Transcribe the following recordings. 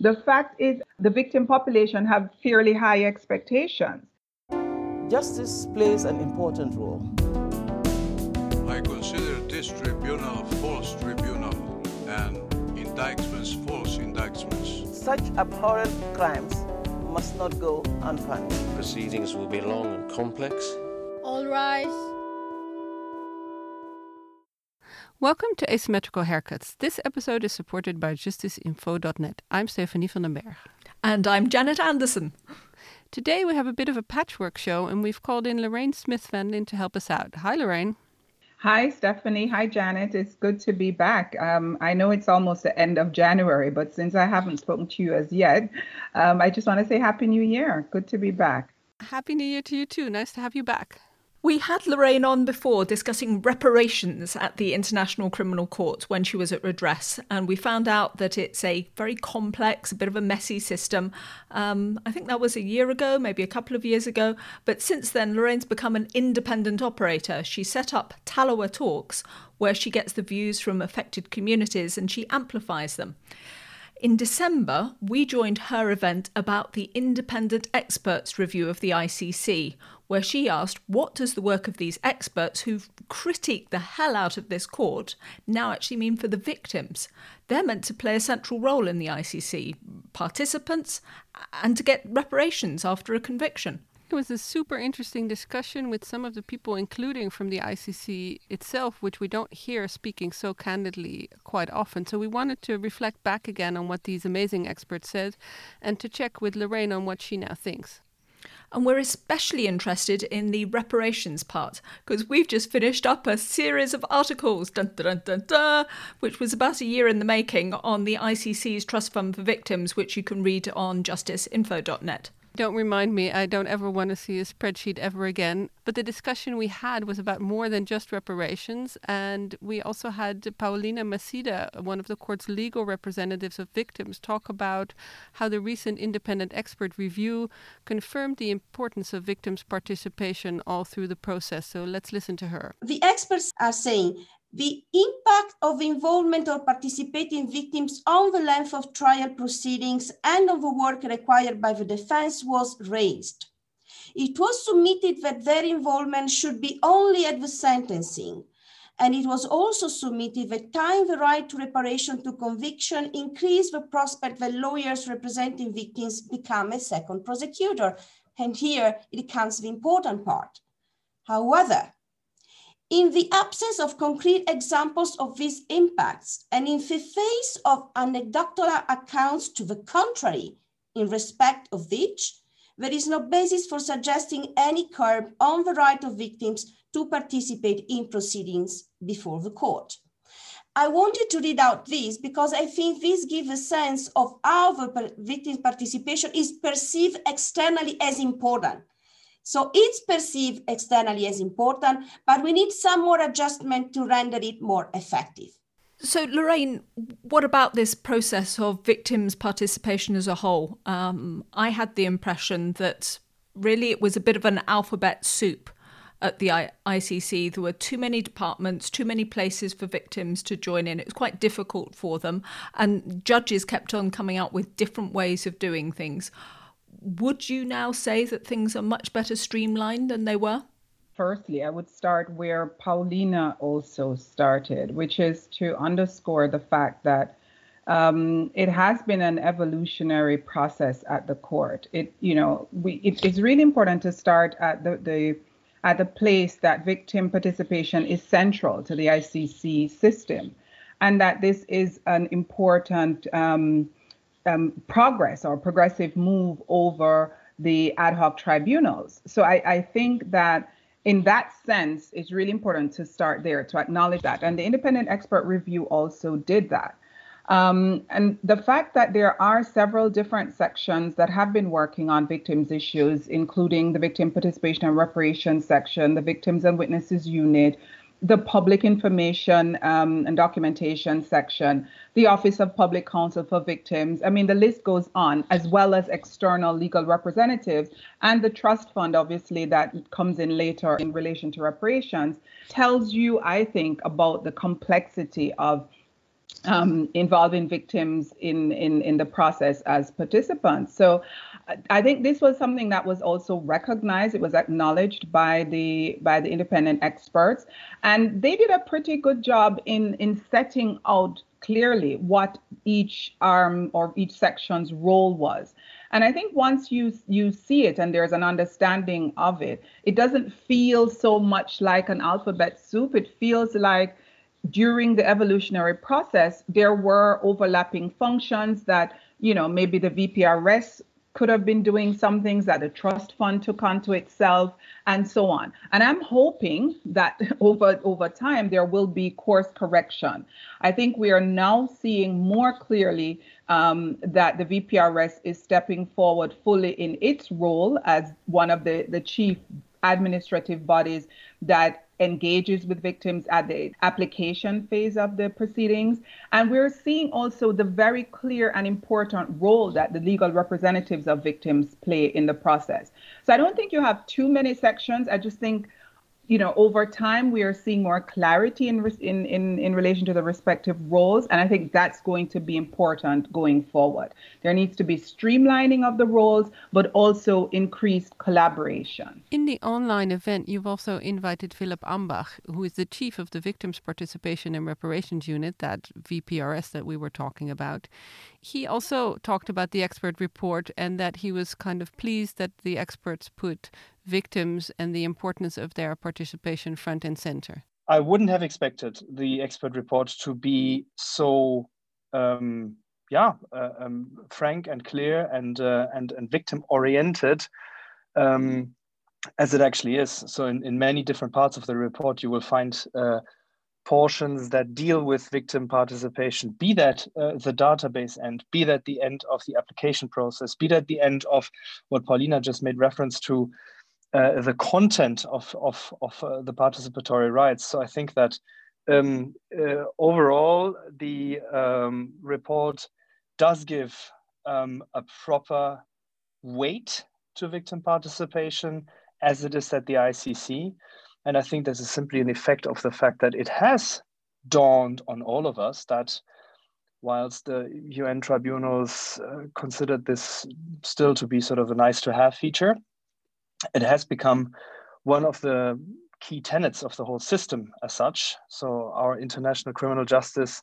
The fact is, the victim population have fairly high expectations. Justice plays an important role. I consider this tribunal a false tribunal and indictments false indictments. Such abhorrent crimes must not go unpunished. Proceedings will be long and complex. All rise. Welcome to Asymmetrical Haircuts. This episode is supported by justiceinfo.net. I'm Stephanie van den Berg. And I'm Janet Anderson. Today we have a bit of a patchwork show and we've called in Lorraine Smith Van Lin to help us out. Hi, Lorraine. Hi, Stephanie. Hi, Janet. It's good to be back. Um, I know it's almost the end of January, but since I haven't spoken to you as yet, um, I just want to say Happy New Year. Good to be back. Happy New Year to you too. Nice to have you back. We had Lorraine on before discussing reparations at the International Criminal Court when she was at redress, and we found out that it's a very complex, a bit of a messy system. Um, I think that was a year ago, maybe a couple of years ago, but since then, Lorraine's become an independent operator. She set up Taloa Talks, where she gets the views from affected communities and she amplifies them. In December, we joined her event about the independent experts review of the ICC, where she asked, What does the work of these experts who've critiqued the hell out of this court now actually mean for the victims? They're meant to play a central role in the ICC, participants, and to get reparations after a conviction. It was a super interesting discussion with some of the people, including from the ICC itself, which we don't hear speaking so candidly quite often. So we wanted to reflect back again on what these amazing experts said and to check with Lorraine on what she now thinks. And we're especially interested in the reparations part because we've just finished up a series of articles, dun, dun, dun, which was about a year in the making on the ICC's Trust Fund for Victims, which you can read on justiceinfo.net. Don't remind me, I don't ever want to see a spreadsheet ever again. But the discussion we had was about more than just reparations. And we also had Paolina Massidda, one of the court's legal representatives of victims, talk about how the recent independent expert review confirmed the importance of victims' participation all through the process. So let's listen to her. The experts are saying the impact of involvement or participating victims on the length of trial proceedings and on the work required by the defense was raised. It was submitted that their involvement should be only at the sentencing. And it was also submitted that tying the right to reparation to conviction increased the prospect that lawyers representing victims become a second prosecutor. And here it comes the important part. However, in the absence of concrete examples of these impacts, and in the face of anecdotal accounts to the contrary, in respect of which, there is no basis for suggesting any curb on the right of victims to participate in proceedings before the court. I wanted to read out this because I think this gives a sense of how the victim's participation is perceived externally as important so it's perceived externally as important, but we need some more adjustment to render it more effective. So, Lorraine, what about this process of victims' participation as a whole? Um, I had the impression that really it was a bit of an alphabet soup at the ICC. There were too many departments, too many places for victims to join in. It was quite difficult for them, and judges kept on coming out with different ways of doing things would you now say that things are much better streamlined than they were? Firstly, I would start where Paolina also started, which is to underscore the fact that um, it has been an evolutionary process at the court. It, you know, we, it, it's really important to start at the, the at the place that victim participation is central to the ICC system, and that this is an important um, um, progress or progressive move over the ad hoc tribunals. So I, I think that in that sense, it's really important to start there to acknowledge that. And the independent expert review also did that. Um, and the fact that there are several different sections that have been working on victims' issues, including the Victim Participation and Reparations section, the Victims and Witnesses Unit, the public information um, and documentation section, the Office of Public Counsel for Victims. I mean, the list goes on, as well as external legal representatives and the trust fund, obviously, that comes in later in relation to reparations, tells you, I think, about the complexity of um, involving victims in, in, in the process as participants. So I think this was something that was also recognized. It was acknowledged by the by the independent experts, and they did a pretty good job in in setting out clearly what each arm or each section's role was. And I think once you you see it and there's an understanding of it, it doesn't feel so much like an alphabet soup. It feels like during the evolutionary process, there were overlapping functions that, you know, maybe the VPRS could have been doing some things that the trust fund took onto itself and so on. And i'm hoping that over over time there will be course correction. I think we are now seeing more clearly um, that the vprs is stepping forward fully in its role as one of the the chief administrative bodies that engages with victims at the application phase of the proceedings. And we're seeing also the very clear and important role that the legal representatives of victims play in the process. So I don't think you have too many sections. I just think you know, over time, we are seeing more clarity in, in, in, in relation to the respective roles. And I think that's going to be important going forward. There needs to be streamlining of the roles, but also increased collaboration. In the online event, you've also invited Philipp Ambach, who is the chief of the Victims Participation and Reparations Unit, that VPRS that we were talking about. He also talked about the expert report and that he was kind of pleased that the experts put victims and the importance of their participation front and center? I wouldn't have expected the expert report to be so, um, yeah, uh, um, frank and clear and uh, and and victim oriented. Um, as it actually is. So, in, in many different parts of the report, you will find uh, portions that deal with victim participation, be that uh, the database end, be that the end of the application process, be that the end of what Paolina just made reference to, uh, the content of of, of uh, the participatory rights. So I think that um, uh, overall the um, report does give um, a proper weight to victim participation as it is at the ICC. And I think this is simply an effect of the fact that it has dawned on all of us that whilst the UN tribunals uh, considered this still to be sort of a nice to have feature, it has become one of the key tenets of the whole system as such. So our international criminal justice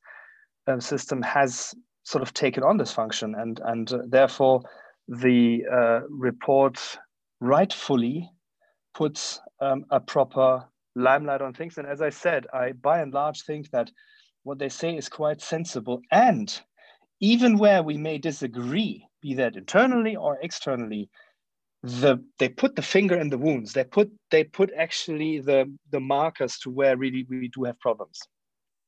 uh, system has sort of taken on this function, and and uh, therefore the uh, report rightfully puts um, a proper limelight on things. And as I said, I by and large think that what they say is quite sensible. And even where we may disagree, be that internally or externally, the they put the finger in the wounds they put they put actually the the markers to where really we do have problems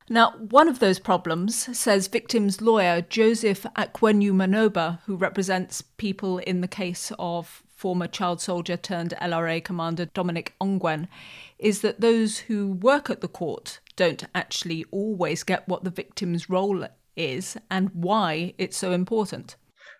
now, one of those problems, says victim's lawyer Joseph Akwenyu Manoba, who represents people in the case of former child soldier turned LRA commander Dominic Ongwen, is that those who work at the court don't actually always get what the victim's role is and why it's so important.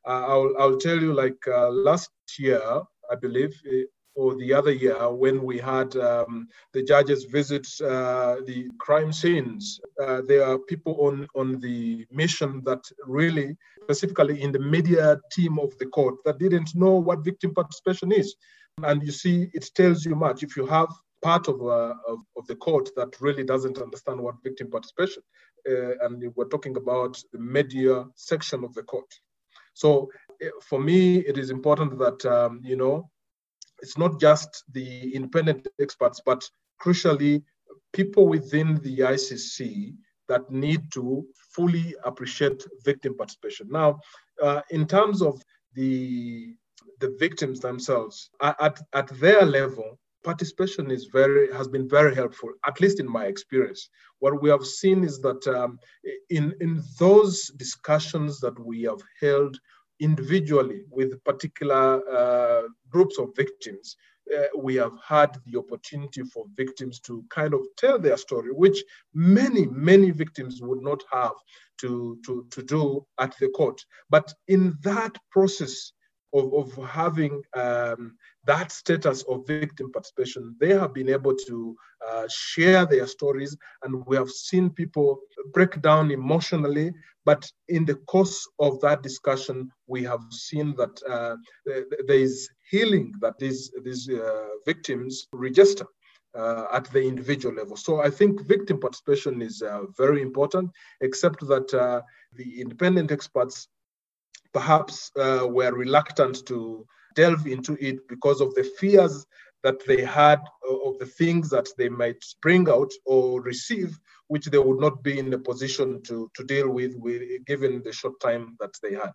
Uh, I'll, I'll tell you, like uh, last year, I believe, eh, or the other year, when we had um, the judges visit uh, the crime scenes, uh, there are people on, on the mission that really, specifically in the media team of the court, that didn't know what victim participation is. And you see, it tells you much. If you have part of, uh, of, of, the court that really doesn't understand what victim participation, uh, and we're talking about the media section of the court. So for me, it is important that, um, you know, it's not just the independent experts, but crucially, people within the ICC that need to fully appreciate victim participation. Now, uh, in terms of the the victims themselves, at, at their level, participation is very has been very helpful at least in my experience what we have seen is that um, in in those discussions that we have held individually with particular uh, groups of victims, uh, we have had the opportunity for victims to kind of tell their story, which many, many victims would not have to, to, to do at the court. But in that process, of, of having um, that status of victim participation, they have been able to uh, share their stories, and we have seen people break down emotionally. But in the course of that discussion, we have seen that uh, there is healing that these, these uh, victims register. Uh, at the individual level. So I think victim participation is uh, very important, except that uh, the independent experts perhaps uh, were reluctant to delve into it because of the fears that they had of the things that they might bring out or receive, which they would not be in a position to, to deal with, with given the short time that they had.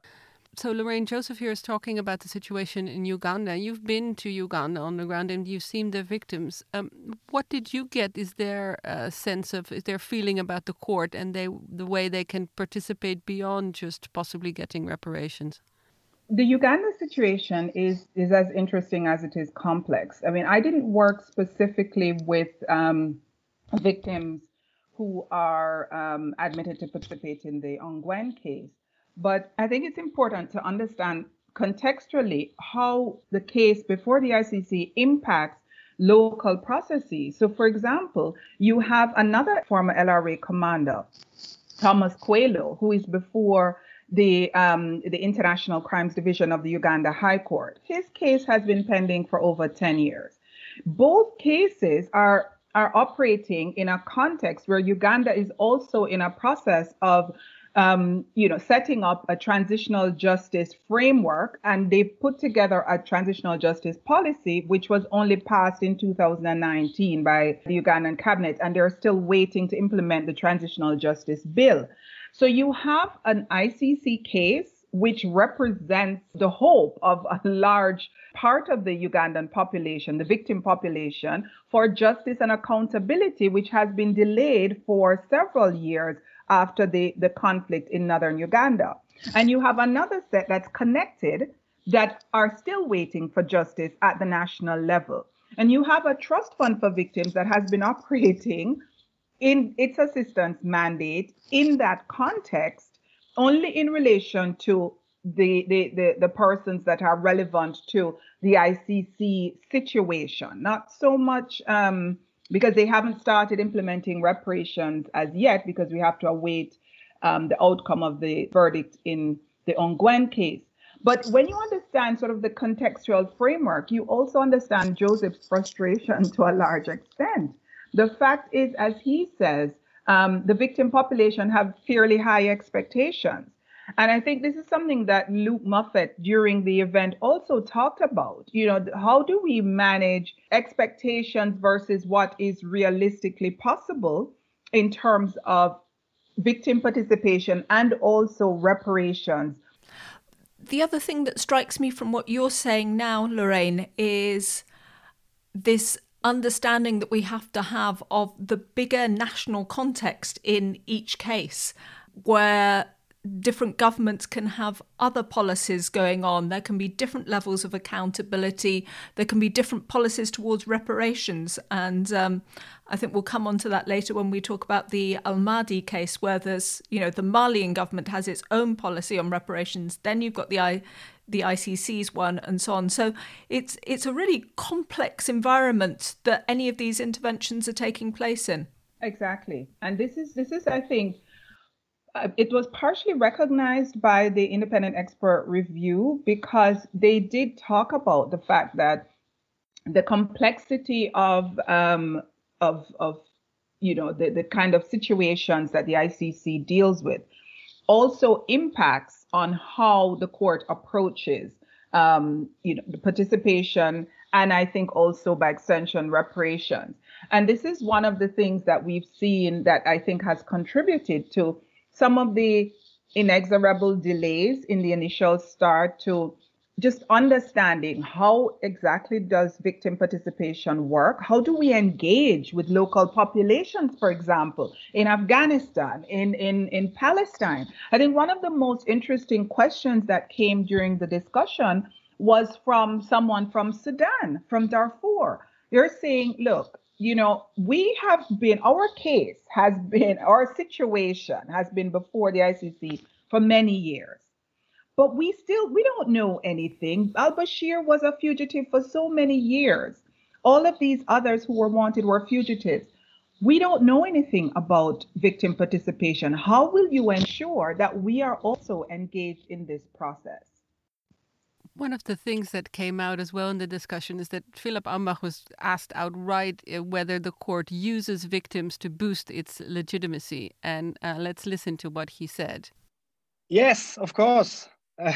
So, Lorraine Joseph here is talking about the situation in Uganda. You've been to Uganda on the ground and you've seen the victims. Um, what did you get? Is there a sense of, is there feeling about the court and they, the way they can participate beyond just possibly getting reparations? The Uganda situation is, is as interesting as it is complex. I mean, I didn't work specifically with um, victims who are um, admitted to participate in the Ongwen case but I think it's important to understand contextually how the case before the ICC impacts local processes. So, for example, you have another former LRA commander, Thomas Kwoyelo, who is before the um, the International Crimes Division of the Uganda High Court. His case has been pending for over 10 years. Both cases are are operating in a context where Uganda is also in a process of um, you know, setting up a transitional justice framework, and they put together a transitional justice policy, which was only passed in 2019 by the Ugandan cabinet, and they're still waiting to implement the transitional justice bill. So you have an ICC case which represents the hope of a large part of the Ugandan population, the victim population, for justice and accountability, which has been delayed for several years after the, the conflict in northern Uganda. And you have another set that's connected that are still waiting for justice at the national level. And you have a trust fund for victims that has been operating in its assistance mandate in that context only in relation to the, the, the, the persons that are relevant to the ICC situation, not so much um, because they haven't started implementing reparations as yet because we have to await um, the outcome of the verdict in the Ongwen case. But when you understand sort of the contextual framework, you also understand Joseph's frustration to a large extent. The fact is, as he says, um, the victim population have fairly high expectations. And I think this is something that Luke Moffett during the event also talked about. You know, how do we manage expectations versus what is realistically possible in terms of victim participation and also reparations? The other thing that strikes me from what you're saying now, Lorraine, is this understanding that we have to have of the bigger national context in each case, where different governments can have other policies going on. There can be different levels of accountability. There can be different policies towards reparations. And um, I think we'll come on to that later when we talk about the Al Mahdi case, where there's, you know, the Malian government has its own policy on reparations. Then you've got the I, the ICC's one, and so on. So it's it's a really complex environment that any of these interventions are taking place in. Exactly, and this is this is I think it was partially recognized by the independent expert review because they did talk about the fact that the complexity of um, of of you know the, the kind of situations that the ICC deals with also impacts on how the court approaches um, you know the participation and I think also by extension reparations. And this is one of the things that we've seen that I think has contributed to some of the inexorable delays in the initial start to just understanding how exactly does victim participation work? How do we engage with local populations for example in afghanistan in, in, in palestine? I think one of the most interesting questions that came during the discussion was from someone from sudan from darfur. You're saying look you know, we have been, our case has been, our situation has been before the ICC for many years. but we still we don't know anything. Al Bashir was a fugitive for so many years. All of these others who were wanted were fugitives. We don't know anything about victim participation. How will you ensure that we are also engaged in this process? One of the things that came out as well in the discussion is that Philipp Ambach was asked outright uh, whether the court uses victims to boost its legitimacy. And uh, let's listen to what he said. Yes, of course. Uh,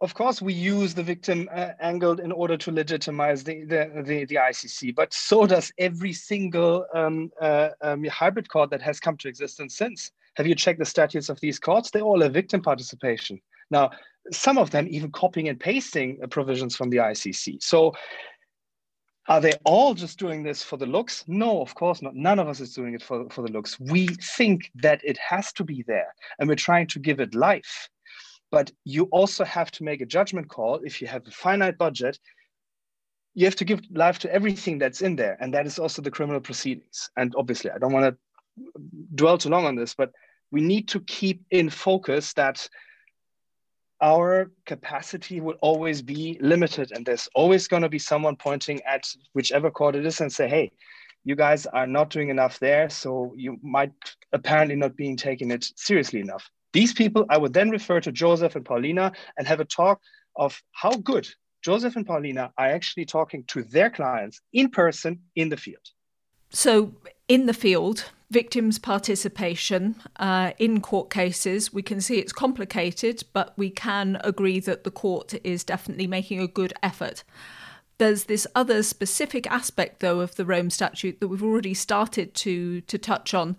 of course, we use the victim uh, angle in order to legitimize the, the, the, the, ICC, but so does every single um, uh, um, hybrid court that has come to existence since. Have you checked the statutes of these courts? They all have victim participation. Now, some of them even copying and pasting uh, provisions from the ICC. So are they all just doing this for the looks? No, of course not. None of us is doing it for, for the looks. We think that it has to be there and we're trying to give it life. But you also have to make a judgment call. If you have a finite budget, you have to give life to everything that's in there. And that is also the criminal proceedings. And obviously, I don't want to dwell too long on this, but we need to keep in focus that our capacity will always be limited. And there's always going to be someone pointing at whichever court it is and say, hey, you guys are not doing enough there. So you might apparently not being taken it seriously enough. These people, I would then refer to Joseph and Paolina and have a talk of how good Joseph and Paolina are actually talking to their clients in person in the field. So, in the field, victims' participation uh, in court cases, we can see it's complicated, but we can agree that the court is definitely making a good effort. There's this other specific aspect, though, of the Rome Statute that we've already started to to touch on,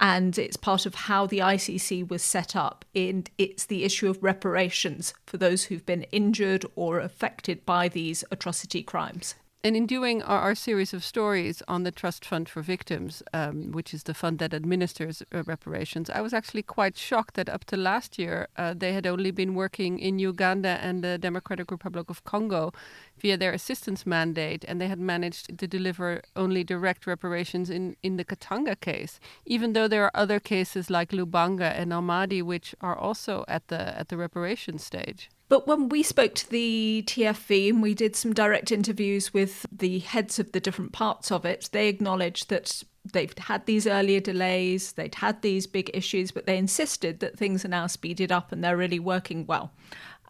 and it's part of how the ICC was set up. And it's the issue of reparations for those who've been injured or affected by these atrocity crimes. And in doing our, our, series of stories on the Trust Fund for Victims, um, which is the fund that administers uh, reparations, I was actually quite shocked that up to last year uh, they had only been working in Uganda and the Democratic Republic of Congo via their assistance mandate, and they had managed to deliver only direct reparations in, in the Katanga case, even though there are other cases like Lubanga and Al Mahdi which are also at the at the reparation stage. But when we spoke to the TFV and we did some direct interviews with the heads of the different parts of it, they acknowledged that they've had these earlier delays, they'd had these big issues, but they insisted that things are now speeded up and they're really working well.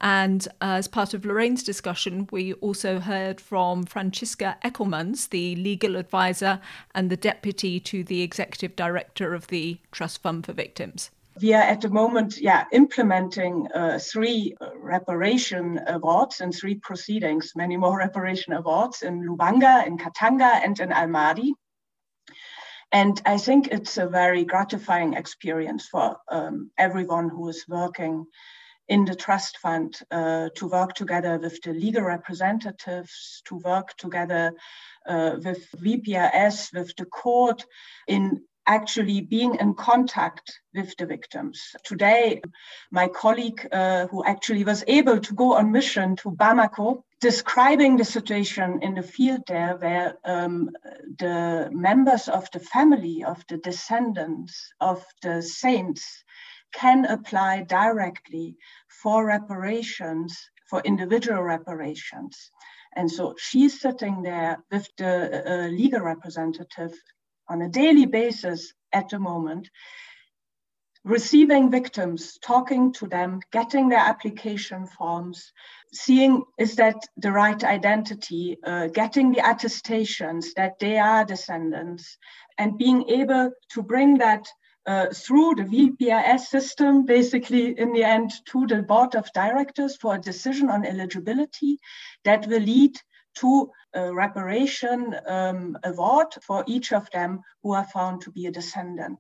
And uh, as part of Lorraine's discussion, we also heard from Franziska Eckelmans, the legal advisor and the deputy to the executive director of the Trust Fund for Victims we are at the moment, yeah, implementing uh, three uh, reparation awards and three proceedings, many more reparation awards in Lubanga, in Katanga, and in Al Mahdi. And I think it's a very gratifying experience for um, everyone who is working in the trust fund uh, to work together with the legal representatives, to work together uh, with VPRS, with the court in actually being in contact with the victims. Today, my colleague uh, who actually was able to go on mission to Bamako, describing the situation in the field there where um, the members of the family of the descendants of the saints can apply directly for reparations, for individual reparations. And so she's sitting there with the uh, legal representative on a daily basis at the moment, receiving victims, talking to them, getting their application forms, seeing is that the right identity, uh, getting the attestations that they are descendants, and being able to bring that uh, through the VPRS system, basically in the end to the board of directors for a decision on eligibility that will lead to a reparation um, award for each of them who are found to be a descendant.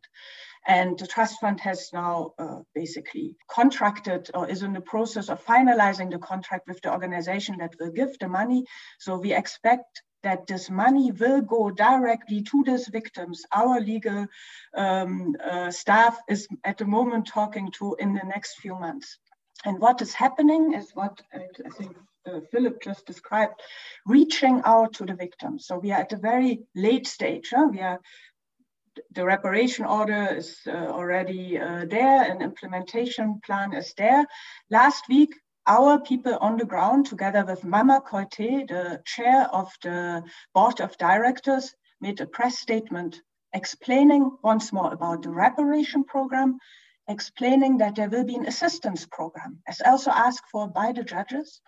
And the trust fund has now uh, basically contracted or is in the process of finalizing the contract with the organization that will give the money. So we expect that this money will go directly to these victims. Our legal um, uh, staff is at the moment talking to in the next few months. And what is happening is what I think uh, Philipp just described, reaching out to the victims. So we are at a very late stage. Huh? We are the reparation order is uh, already uh, there, an implementation plan is there. Last week, our people on the ground, together with Mama Koite, the chair of the board of directors, made a press statement explaining once more about the reparation program, explaining that there will be an assistance program, as also asked for by the judges.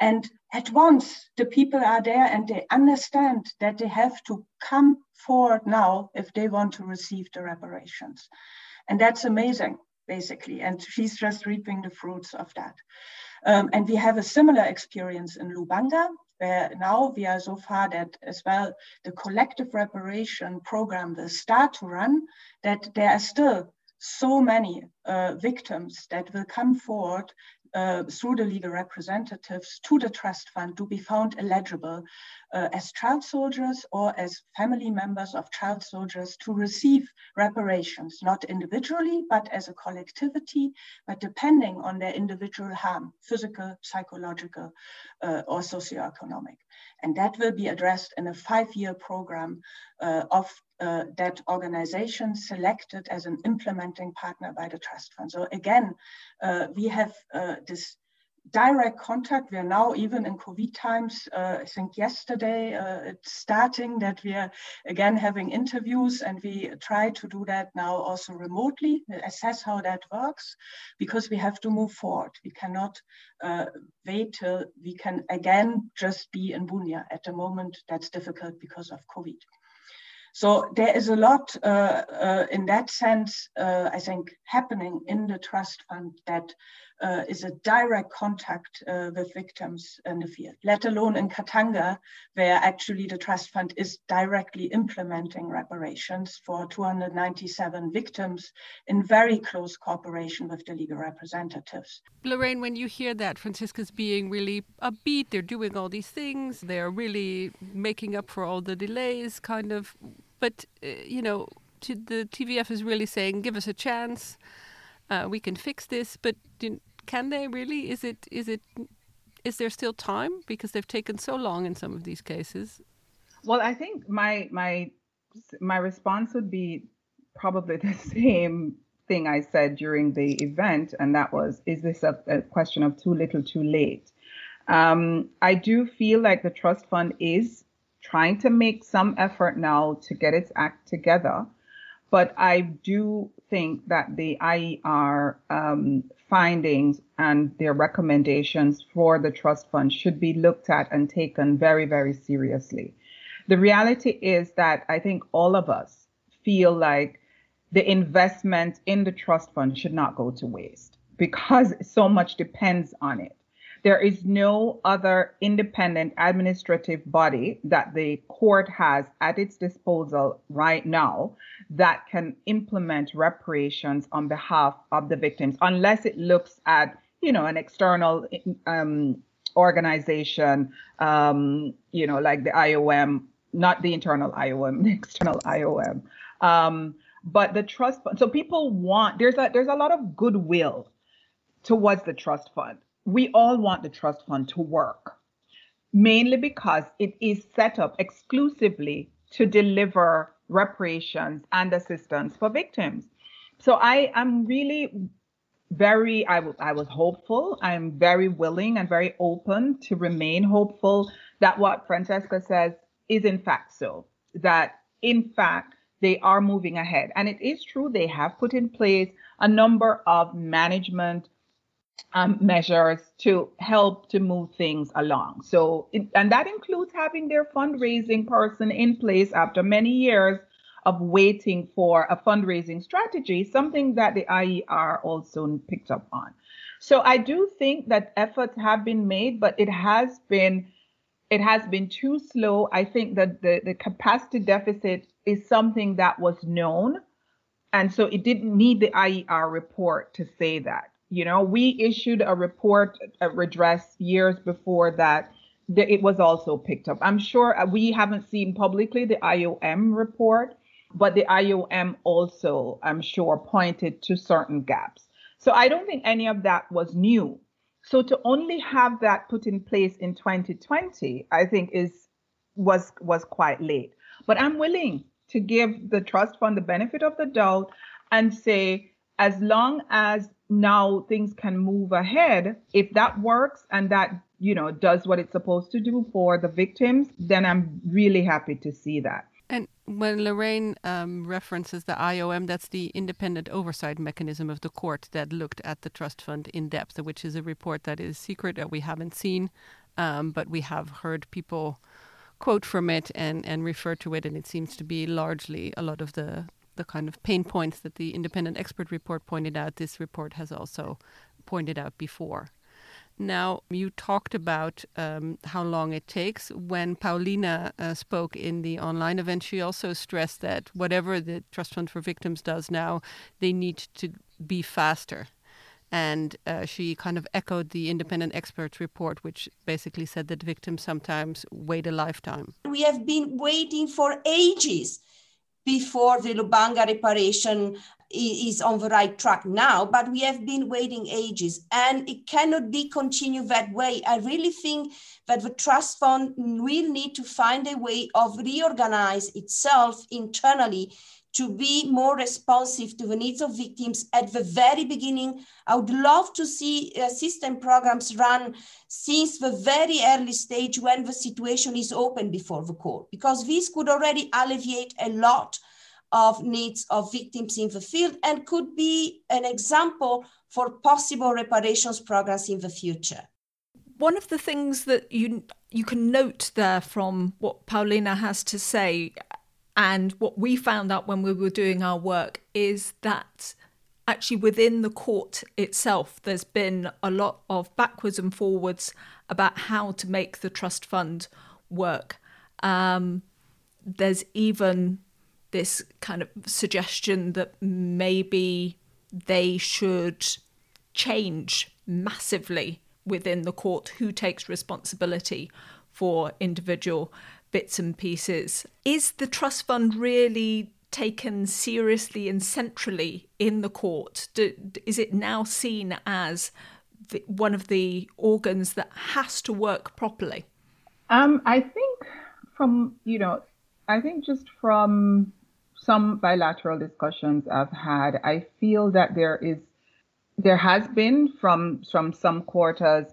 And at once, the people are there and they understand that they have to come forward now if they want to receive the reparations. And that's amazing, basically. And she's just reaping the fruits of that. Um, and we have a similar experience in Lubanga, where now we are so far that as well the collective reparation program will start to run, that there are still so many uh, victims that will come forward uh, through the legal representatives to the trust fund to be found eligible uh, as child soldiers or as family members of child soldiers to receive reparations, not individually, but as a collectivity, but depending on their individual harm, physical, psychological, uh, or socioeconomic. And that will be addressed in a five-year program uh, of uh, that organization selected as an implementing partner by the trust fund. So again, uh, we have uh, this direct contact. We are now even in COVID times. Uh, I think yesterday uh, it's starting that we are again having interviews, and we try to do that now also remotely, assess how that works, because we have to move forward. We cannot uh, wait till we can again just be in Bunia. At the moment, that's difficult because of COVID. So there is a lot uh, uh, in that sense, uh, I think, happening in the trust fund that uh, is a direct contact uh, with victims in the field, let alone in Katanga, where actually the trust fund is directly implementing reparations for 297 victims in very close cooperation with the legal representatives. Lorraine, when you hear that Franziska's being really upbeat, they're doing all these things, they're really making up for all the delays, kind of, but, uh, you know, the TVF is really saying, give us a chance uh, we can fix this. But can they really? Is it is it is there still time because they've taken so long in some of these cases? Well, I think my my my response would be probably the same thing I said during the event, and that was, is this a, a question of too little, too late? Um, I do feel like the trust fund is trying to make some effort now to get its act together. But I do think that the IER um, findings and their recommendations for the trust fund should be looked at and taken very, very seriously. The reality is that I think all of us feel like the investment in the trust fund should not go to waste because so much depends on it. There is no other independent administrative body that the court has at its disposal right now that can implement reparations on behalf of the victims, unless it looks at, you know, an external um, organization, um, you know, like the IOM, not the internal IOM, the external IOM. Um, but the trust fund. So people want there's a there's a lot of goodwill towards the trust fund we all want the trust fund to work, mainly because it is set up exclusively to deliver reparations and assistance for victims. So I am really very I, w- I was hopeful i'm very willing and very open to remain hopeful that what franziska says is in fact so that in fact they are moving ahead and it is true they have put in place a number of management um, measures to help to move things along. So, it, and that includes having their fundraising person in place after many years of waiting for a fundraising strategy, something that the IER also picked up on. So, I do think that efforts have been made, but it has been it has been too slow. I think that the, the capacity deficit is something that was known. And so it didn't need the IER report to say that. You know, we issued a report, redress years before that. It was also picked up. I'm sure uh, we haven't seen publicly the IOM report, but the IOM also, I'm sure, pointed to certain gaps. So I don't think any of that was new. So to only have that put in place in 2020, I think is was was quite late. But I'm willing to give the trust fund the benefit of the doubt and say, as long as now things can move ahead, if that works and that you know does what it's supposed to do for the victims, then I'm really happy to see that. And when Lorraine um, references the IOM, that's the independent oversight mechanism of the court that looked at the trust fund in depth, which is a report that is secret that we haven't seen, um, but we have heard people quote from it and, and refer to it, and it seems to be largely a lot of the the kind of pain points that the independent expert report pointed out. This report has also pointed out before. Now, you talked about um, how long it takes. When Paolina uh, spoke in the online event, she also stressed that whatever the Trust Fund for Victims does now, they need to be faster. And uh, she kind of echoed the independent experts report, which basically said that victims sometimes wait a lifetime. We have been waiting for ages before the Lubanga reparation is on the right track now, but we have been waiting ages and it cannot be continued that way. I really think that the trust fund will need to find a way of reorganize itself internally to be more responsive to the needs of victims at the very beginning. I would love to see uh, system programs run since the very early stage when the situation is open before the court, because this could already alleviate a lot of needs of victims in the field and could be an example for possible reparations programs in the future. One of the things that you you can note there from what Paolina has to say and what we found out when we were doing our work is that actually within the court itself there's been a lot of backwards and forwards about how to make the trust fund work. Um, there's even this kind of suggestion that maybe they should change massively within the court who takes responsibility for individual bits and pieces. Is the trust fund really taken seriously and centrally in the court? Do, is it now seen as the, one of the organs that has to work properly? Um, I think from, you know, I think just from some bilateral discussions I've had, I feel that there is there has been from from some quarters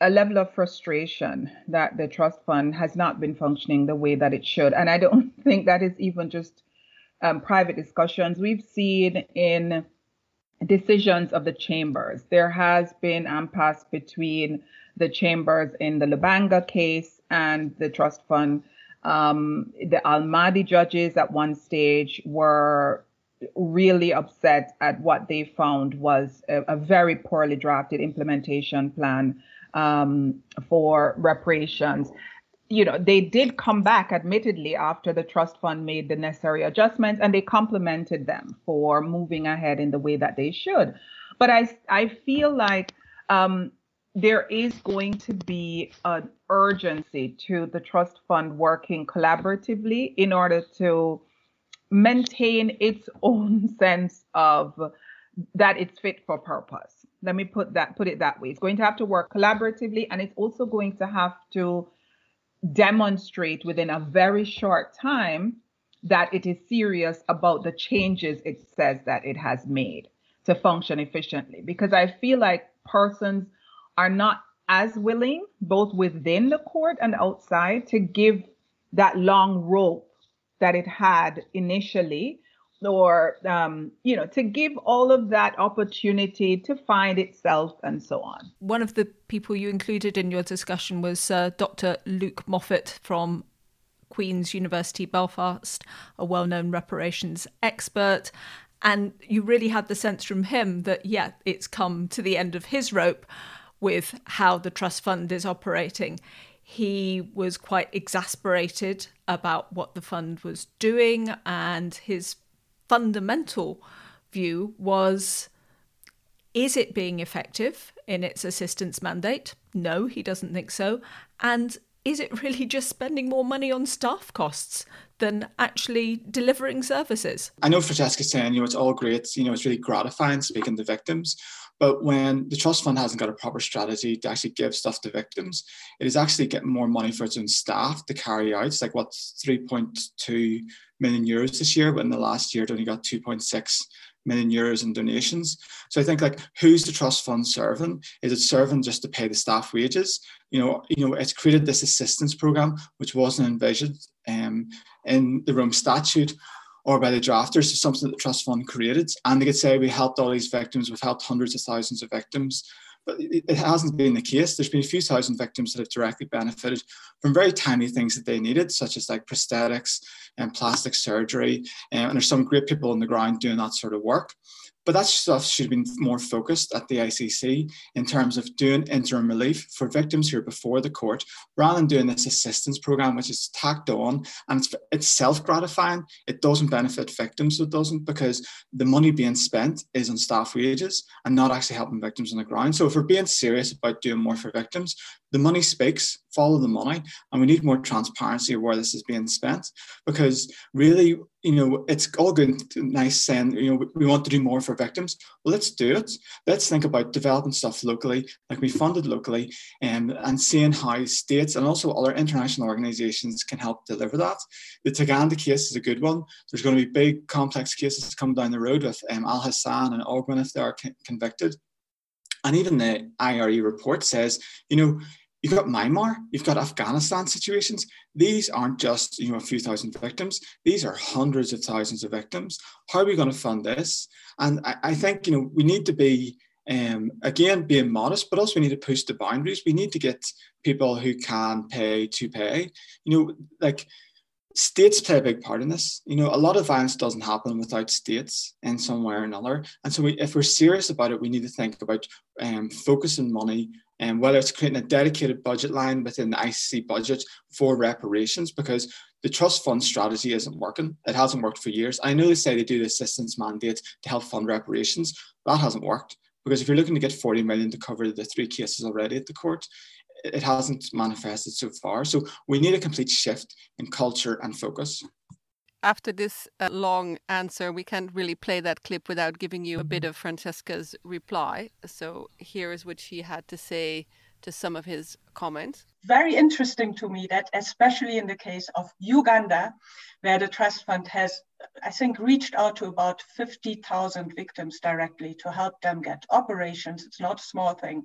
a level of frustration that the trust fund has not been functioning the way that it should. And I don't think that is even just um, private discussions. We've seen in decisions of the chambers, there has been impasse between the chambers in the Lubanga case and the trust fund um, the Al Mahdi judges at one stage were really upset at what they found was a, a very poorly drafted implementation plan um, for reparations. You know, they did come back, admittedly, after the trust fund made the necessary adjustments, and they complimented them for moving ahead in the way that they should. But I, I feel like um, there is going to be an urgency to the trust fund working collaboratively in order to maintain its own sense of that it's fit for purpose. Let me put that put it that way. It's going to have to work collaboratively and it's also going to have to demonstrate within a very short time that it is serious about the changes it says that it has made to function efficiently because I feel like persons are not as willing, both within the court and outside, to give that long rope that it had initially or um, you know to give all of that opportunity to find itself and so on one of the people you included in your discussion was uh, dr luke moffett from queen's university belfast a well-known reparations expert and you really had the sense from him that yeah it's come to the end of his rope with how the trust fund is operating. He was quite exasperated about what the fund was doing, and his fundamental view was is it being effective in its assistance mandate? No, he doesn't think so. And is it really just spending more money on staff costs than actually delivering services? I know Franziska's saying, you know, it's all great, you know, it's really gratifying speaking to victims. But when the trust fund hasn't got a proper strategy to actually give stuff to victims, it is actually getting more money for its own staff to carry out. It's like what 3.2 million euros this year, but in the last year it only got 2.6 million euros in donations. So I think like who's the trust fund serving? Is it serving just to pay the staff wages? You know, you know, it's created this assistance program which wasn't envisioned um, in the Rome Statute or by the drafters. It's something that the trust fund created, and they could say we helped all these victims. We've helped hundreds of thousands of victims. But it hasn't been the case. There's been a few thousand victims that have directly benefited from very tiny things that they needed, such as like prosthetics and plastic surgery. Um, and there's some great people on the ground doing that sort of work. But that stuff should have been more focused at the ICC in terms of doing interim relief for victims who are before the court, rather than doing this assistance program, which is tacked on and it's, it's self gratifying. It doesn't benefit victims, it doesn't, because the money being spent is on staff wages and not actually helping victims on the ground. So if we're being serious about doing more for victims, the money speaks, follow the money, and we need more transparency of where this is being spent. Because really, you know, it's all good, nice saying, you know, we want to do more for victims. Well, let's do it. Let's think about developing stuff locally, like we funded locally, um, and seeing how states and also other international organizations can help deliver that. The Ntaganda case is a good one. There's going to be big, complex cases coming down the road with um, Al Hassan and Ongwen if they are convicted. And even the IER report says, you know, you've got Myanmar, you've got Afghanistan situations. These aren't just you know a few thousand victims; these are hundreds of thousands of victims. How are we going to fund this? And I, I think you know we need to be um, again being modest, but also we need to push the boundaries. We need to get people who can pay to pay. You know, like states play a big part in this. You know, a lot of violence doesn't happen without states in some way or another. And so, we, if we're serious about it, we need to think about um, focusing money and um, whether it's creating a dedicated budget line within the ICC budget for reparations, because the trust fund strategy isn't working. It hasn't worked for years. I know they say they do the assistance mandate to help fund reparations. That hasn't worked because if you're looking to get 40 million to cover the three cases already at the court, it hasn't manifested so far. So we need a complete shift in culture and focus. After this uh, long answer, we can't really play that clip without giving you a bit of Franziska's reply. So here is what she had to say to some of his comments. Very interesting to me that, especially in the case of Uganda, where the trust fund has, I think, reached out to about 50,000 victims directly to help them get operations. It's not a small thing.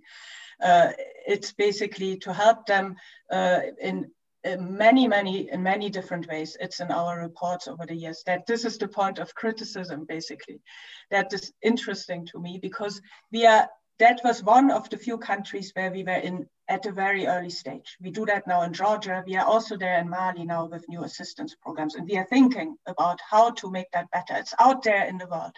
Uh, it's basically to help them uh, in many, many, in many different ways. It's in our reports over the years that this is the point of criticism, basically. That is interesting to me because we are, that was one of the few countries where we were in at a very early stage. We do that now in Georgia. We are also there in Mali now with new assistance programs. And we are thinking about how to make that better. It's out there in the world.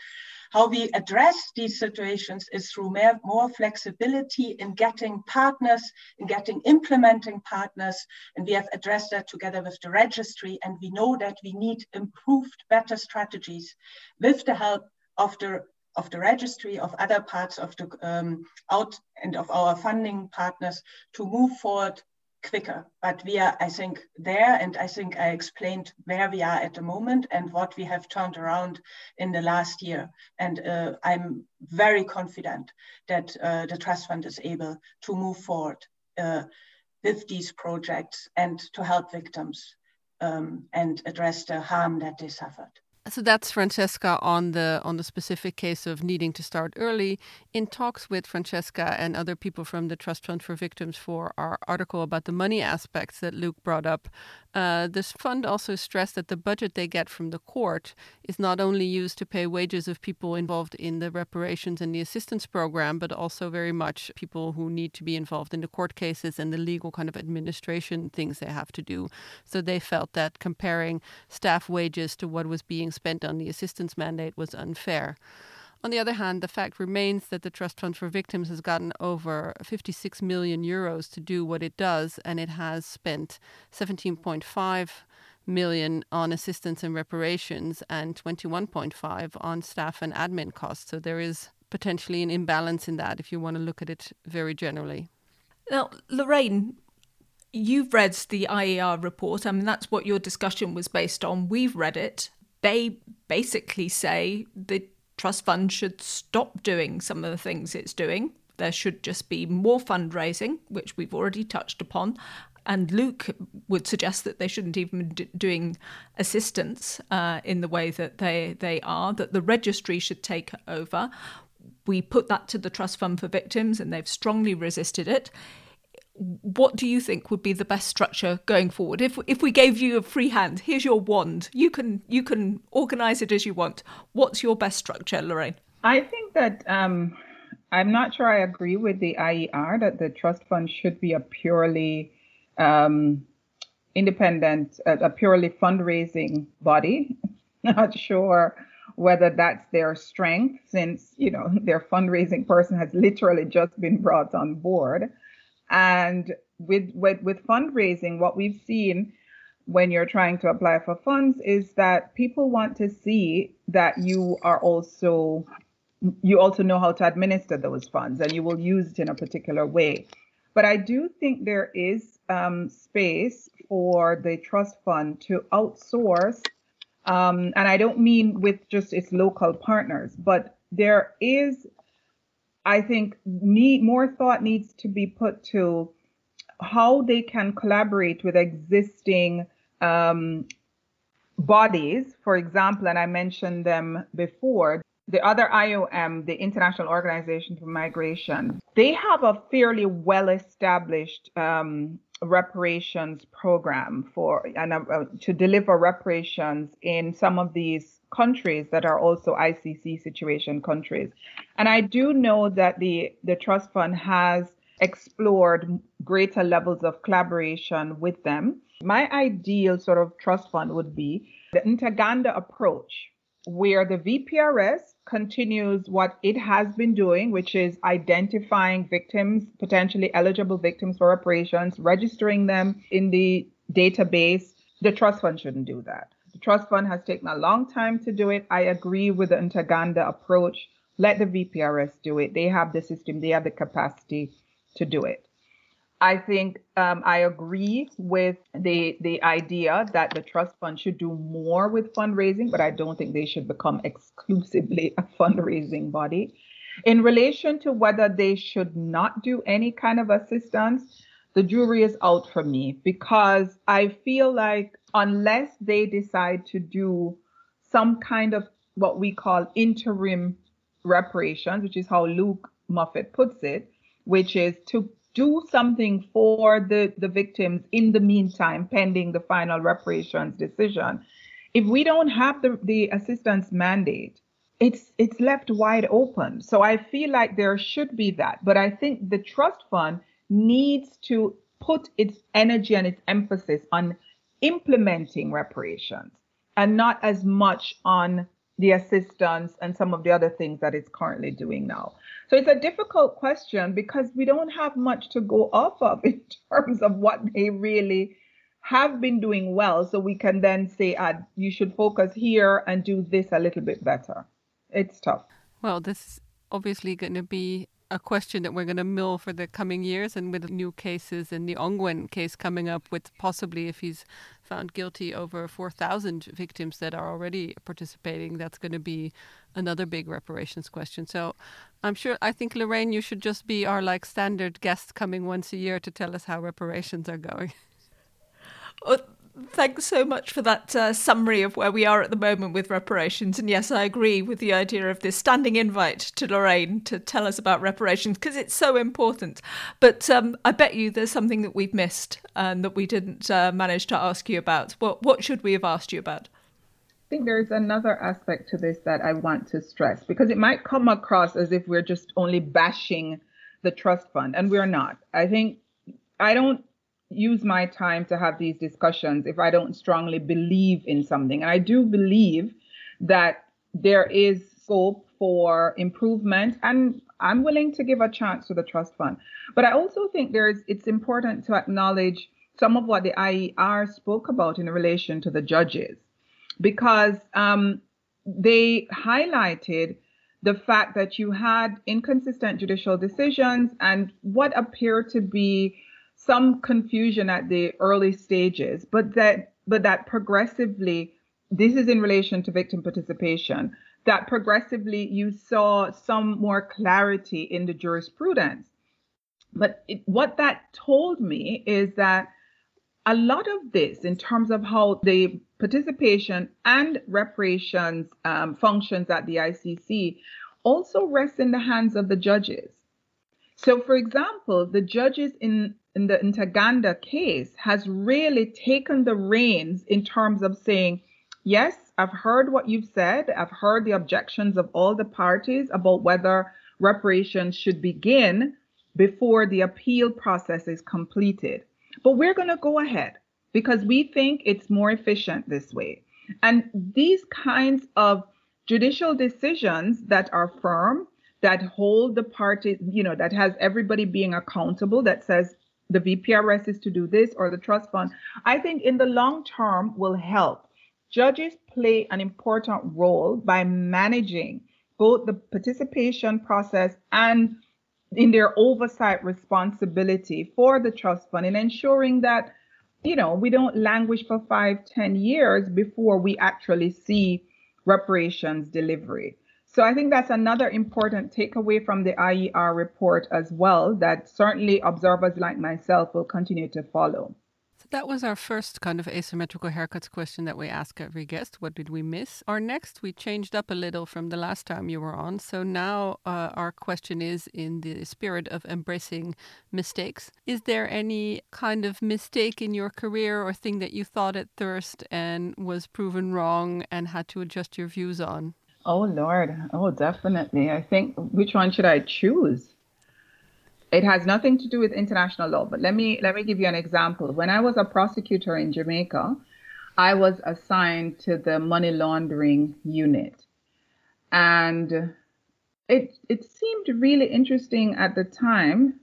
How we address these situations is through more, flexibility in getting partners, in getting implementing partners. And we have addressed that together with the registry. And we know that we need improved, better strategies with the help of the of the registry, of other parts of the um, out and of our funding partners to move forward quicker. But we are, I think, there, and I think I explained where we are at the moment and what we have turned around in the last year. And uh, I'm very confident that uh, the Trust Fund is able to move forward uh, with these projects and to help victims um, and address the harm that they suffered. So that's Franziska on the on the specific case of needing to start early. In talks with Franziska and other people from the Trust Fund for Victims for our article about the money aspects that Luke brought up, uh, this fund also stressed that the budget they get from the court is not only used to pay wages of people involved in the reparations and the assistance program, but also very much people who need to be involved in the court cases and the legal kind of administration things they have to do. So they felt that comparing staff wages to what was being spent on the assistance mandate was unfair. On the other hand, the fact remains that the Trust Fund for Victims has gotten over 56 million euros to do what it does, and it has spent 17.5 million on assistance and reparations and 21.5 on staff and admin costs. So there is potentially an imbalance in that if you want to look at it very generally. Now, Lorraine, You've read the IER report. I mean, that's what your discussion was based on. We've read it. They basically say the trust fund should stop doing some of the things it's doing. There should just be more fundraising, which we've already touched upon. And Luke would suggest that they shouldn't even be doing assistance uh, in the way that they, they are, that the registry should take over. We put that to the Trust Fund for Victims, and they've strongly resisted it what do you think would be the best structure going forward? If if we gave you a free hand here's your wand. You can you can organize it as you want. What's your best structure lorraine? I think that um, i'm not sure i agree with the ier that the trust fund should be a purely um, independent a, a purely fundraising body. Not sure whether that's their strength since you know their fundraising person has literally just been brought on board and with, with, with fundraising, what we've seen when you're trying to apply for funds is that people want to see that you are also you also know how to administer those funds and you will use it in a particular way. But I do think there is um, space for the trust fund to outsource, um, and I don't mean with just its local partners, but there is I think need more thought needs to be put to how they can collaborate with existing um, bodies, for example, and I mentioned them before. The other IOM, the International Organization for Migration, they have a fairly well established um, reparations program for and uh, to deliver reparations in some of these countries that are also ICC situation countries. And I do know that the, the trust fund has explored greater levels of collaboration with them. My ideal sort of trust fund would be the Ntaganda approach, where the VPRS continues what it has been doing, which is identifying victims, potentially eligible victims for reparations, registering them in the database. The trust fund shouldn't do that. The trust fund has taken a long time to do it. I agree with the Ntaganda approach. Let the VPRS do it. They have the system, they have the capacity to do it. I think um, I agree with the the idea that the trust fund should do more with fundraising, but I don't think they should become exclusively a fundraising body. In relation to whether they should not do any kind of assistance, the jury is out for me because I feel like unless they decide to do some kind of what we call interim reparations, which is how Luke Moffett puts it, which is to do something for the, the victims in the meantime, pending the final reparations decision. If we don't have the, the assistance mandate, it's it's left wide open. So I feel like there should be that. But I think the trust fund needs to put its energy and its emphasis on implementing reparations and not as much on the assistance and some of the other things that it's currently doing now. So it's a difficult question because we don't have much to go off of in terms of what they really have been doing well. So we can then say, uh, you should focus here and do this a little bit better. It's tough. Well, this is obviously going to be a question that we're going to mill for the coming years and with new cases and the Ongwen case coming up with possibly if he's found guilty over 4,000 victims that are already participating, that's going to be another big reparations question. So I'm sure, I think, Lorraine, you should just be our like standard guest coming once a year to tell us how reparations are going. Well, Thanks so much for that uh, summary of where we are at the moment with reparations. And yes, I agree with the idea of this standing invite to Lorraine to tell us about reparations because it's so important. But um, I bet you there's something that we've missed and that we didn't uh, manage to ask you about. What, what should we have asked you about? I think there's another aspect to this that I want to stress because it might come across as if we're just only bashing the trust fund, and we're not. I think I don't use my time to have these discussions if I don't strongly believe in something. And I do believe that there is scope for improvement and I'm willing to give a chance to the trust fund. But I also think there's it's important to acknowledge some of what the IER spoke about in relation to the judges because um, they highlighted the fact that you had inconsistent judicial decisions and what appeared to be some confusion at the early stages, but that but that progressively, this is in relation to victim participation, that progressively you saw some more clarity in the jurisprudence. But it, what that told me is that a lot of this, in terms of how the participation and reparations um, functions at the ICC, also rests in the hands of the judges. So, for example, the judges in, in the Ntaganda case has really taken the reins in terms of saying, yes, I've heard what you've said. I've heard the objections of all the parties about whether reparations should begin before the appeal process is completed. But we're going to go ahead because we think it's more efficient this way. And these kinds of judicial decisions that are firm, that hold the parties, you know, that has everybody being accountable, that says the VPRS is to do this or the trust fund, I think in the long term will help. Judges play an important role by managing both the participation process and in their oversight responsibility for the trust fund and ensuring that you know we don't languish for five ten years before we actually see reparations delivery so i think that's another important takeaway from the ier report as well that certainly observers like myself will continue to follow So that was our first kind of asymmetrical haircuts question that we ask every guest. What did we miss? Our next, we changed up a little from the last time you were on. So now uh, our question is in the spirit of embracing mistakes. Is there any kind of mistake in your career or thing that you thought at first and was proven wrong and had to adjust your views on? Oh, Lord. Oh, definitely. I think which one should I choose? It has nothing to do with international law, but let me let me give you an example. When I was a prosecutor in Jamaica, I was assigned to the money laundering unit. And it it seemed really interesting at the time,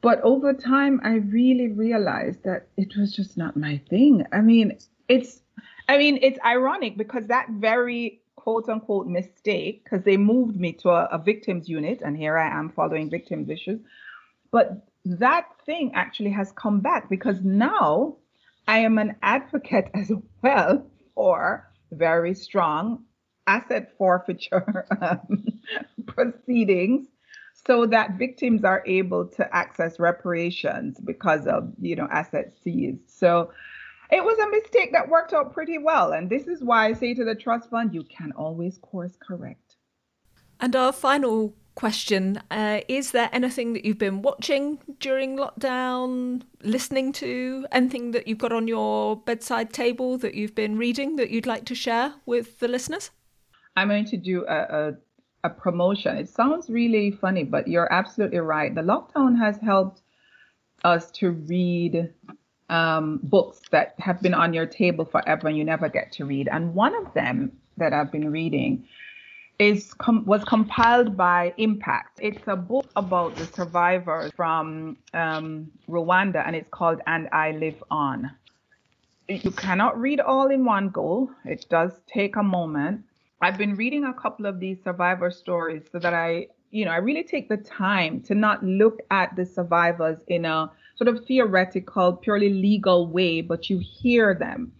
but over time I really realized that it was just not my thing. I mean, it's I mean, it's ironic because that very quote unquote mistake because they moved me to a, a, victims unit and here I am following victims issues. But that thing actually has come back because now I am an advocate as well for very strong asset forfeiture um, proceedings so that victims are able to access reparations because of you know assets seized. So it was a mistake that worked out pretty well. And this is why I say to the trust fund, you can always course correct. And our final question uh, Is there anything that you've been watching during lockdown, listening to, anything that you've got on your bedside table that you've been reading that you'd like to share with the listeners? I'm going to do a, a, a promotion. It sounds really funny, but you're absolutely right. The lockdown has helped us to read um, books that have been on your table forever and you never get to read. And one of them that I've been reading is com- was compiled by Impact. It's a book about the survivors from um, Rwanda, and it's called "And I Live On." You cannot read all in one go. It does take a moment. I've been reading a couple of these survivor stories so that I, you know, I really take the time to not look at the survivors in a sort of theoretical, purely legal way, but you hear them.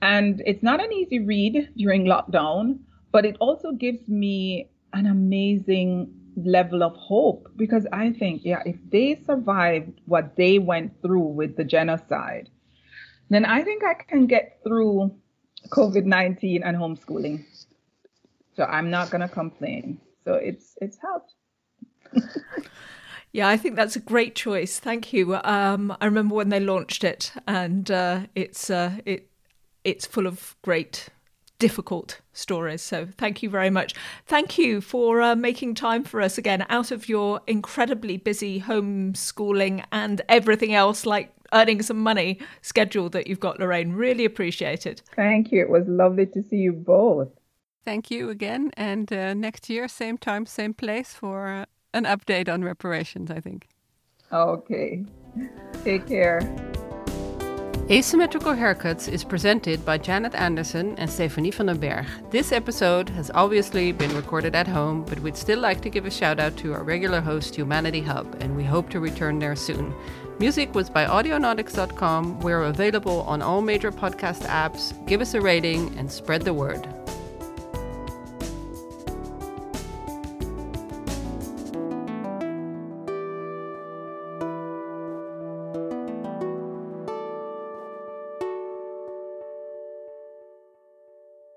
And it's not an easy read during lockdown, but it also gives me an amazing level of hope because I think, yeah, if they survived what they went through with the genocide, then I think I can get through COVID 19 and homeschooling. So I'm not going to complain. So it's it's helped. Yeah, I think that's a great choice. Thank you. Um, I remember when they launched it, and uh, it's uh, it it's full of great, difficult stories. So thank you very much. Thank you for uh, making time for us again out of your incredibly busy homeschooling and everything else like earning some money schedule that you've got, Lorraine. Really appreciate it. Thank you. It was lovely to see you both. Thank you again. And uh, next year, same time, same place for uh, an update on reparations, I think. Okay. Take care. Asymmetrical Haircuts is presented by Janet Anderson and Stephanie van den Berg. This episode has obviously been recorded at home, but we'd still like to give a shout out to our regular host, Humanity Hub, and we hope to return there soon. Music was by Audionautix.com. We're available on all major podcast apps. Give us a rating and spread the word.